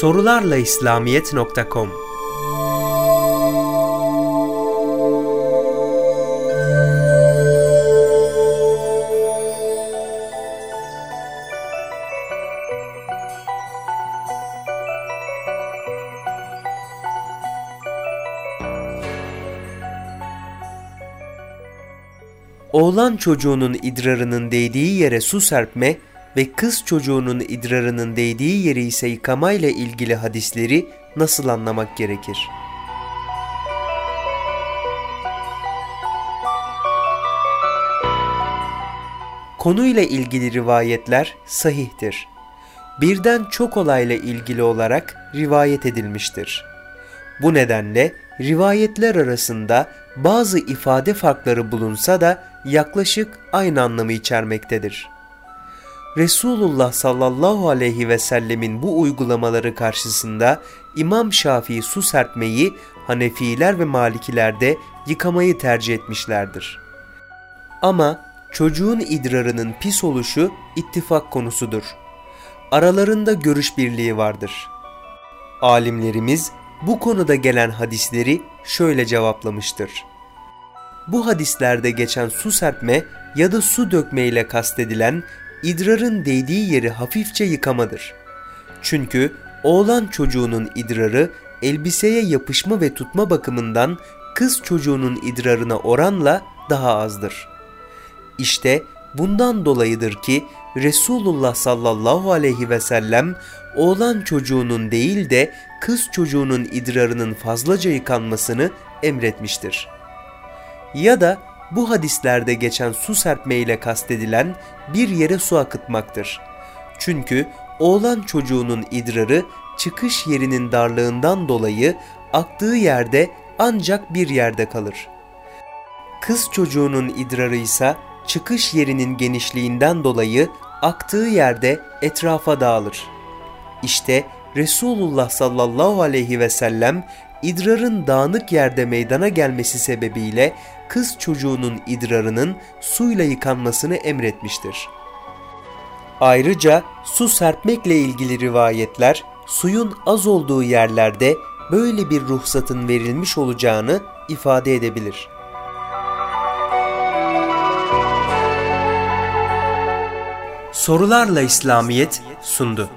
Sorularla İslamiyet.com Oğlan çocuğunun idrarının değdiği yere su serpme ve kız çocuğunun idrarının değdiği yeri ise yıkamayla ilgili hadisleri nasıl anlamak gerekir? Konuyla ilgili rivayetler sahihtir. Birden çok olayla ilgili olarak rivayet edilmiştir. Bu nedenle rivayetler arasında bazı ifade farkları bulunsa da yaklaşık aynı anlamı içermektedir. Resulullah sallallahu aleyhi ve sellemin bu uygulamaları karşısında İmam Şafii su serpmeyi Hanefiler ve Malikiler de yıkamayı tercih etmişlerdir. Ama çocuğun idrarının pis oluşu ittifak konusudur. Aralarında görüş birliği vardır. Alimlerimiz bu konuda gelen hadisleri şöyle cevaplamıştır. Bu hadislerde geçen su serpme ya da su dökme ile kastedilen idrarın değdiği yeri hafifçe yıkamadır. Çünkü oğlan çocuğunun idrarı elbiseye yapışma ve tutma bakımından kız çocuğunun idrarına oranla daha azdır. İşte bundan dolayıdır ki Resulullah sallallahu aleyhi ve sellem oğlan çocuğunun değil de kız çocuğunun idrarının fazlaca yıkanmasını emretmiştir. Ya da bu hadislerde geçen su serpme ile kastedilen bir yere su akıtmaktır. Çünkü oğlan çocuğunun idrarı çıkış yerinin darlığından dolayı aktığı yerde ancak bir yerde kalır. Kız çocuğunun idrarı ise çıkış yerinin genişliğinden dolayı aktığı yerde etrafa dağılır. İşte Resulullah sallallahu aleyhi ve sellem idrarın dağınık yerde meydana gelmesi sebebiyle kız çocuğunun idrarının suyla yıkanmasını emretmiştir. Ayrıca su serpmekle ilgili rivayetler suyun az olduğu yerlerde böyle bir ruhsatın verilmiş olacağını ifade edebilir. Sorularla İslamiyet sundu.